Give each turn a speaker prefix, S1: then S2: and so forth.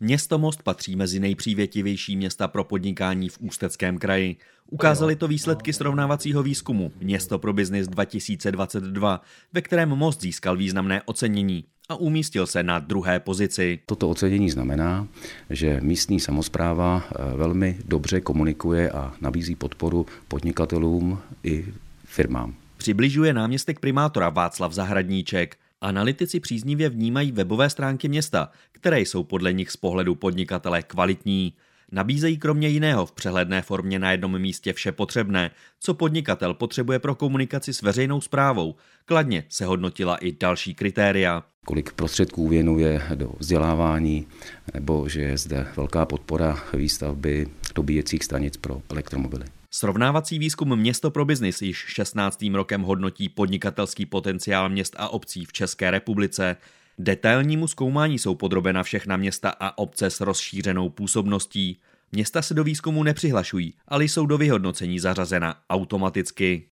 S1: Město Most patří mezi nejpřívětivější města pro podnikání v Ústeckém kraji. Ukázali to výsledky srovnávacího výzkumu Město pro biznis 2022, ve kterém Most získal významné ocenění a umístil se na druhé pozici.
S2: Toto ocenění znamená, že místní samozpráva eh, velmi dobře komunikuje a nabízí podporu podnikatelům i firmám.
S1: Přibližuje náměstek primátora Václav Zahradníček. Analytici příznivě vnímají webové stránky města, které jsou podle nich z pohledu podnikatele kvalitní. Nabízejí kromě jiného v přehledné formě na jednom místě vše potřebné, co podnikatel potřebuje pro komunikaci s veřejnou zprávou. Kladně se hodnotila i další kritéria.
S2: Kolik prostředků věnuje do vzdělávání, nebo že je zde velká podpora výstavby dobíjecích stanic pro elektromobily.
S1: Srovnávací výzkum Město pro biznis již 16. rokem hodnotí podnikatelský potenciál měst a obcí v České republice. Detailnímu zkoumání jsou podrobena všechna města a obce s rozšířenou působností. Města se do výzkumu nepřihlašují, ale jsou do vyhodnocení zařazena automaticky.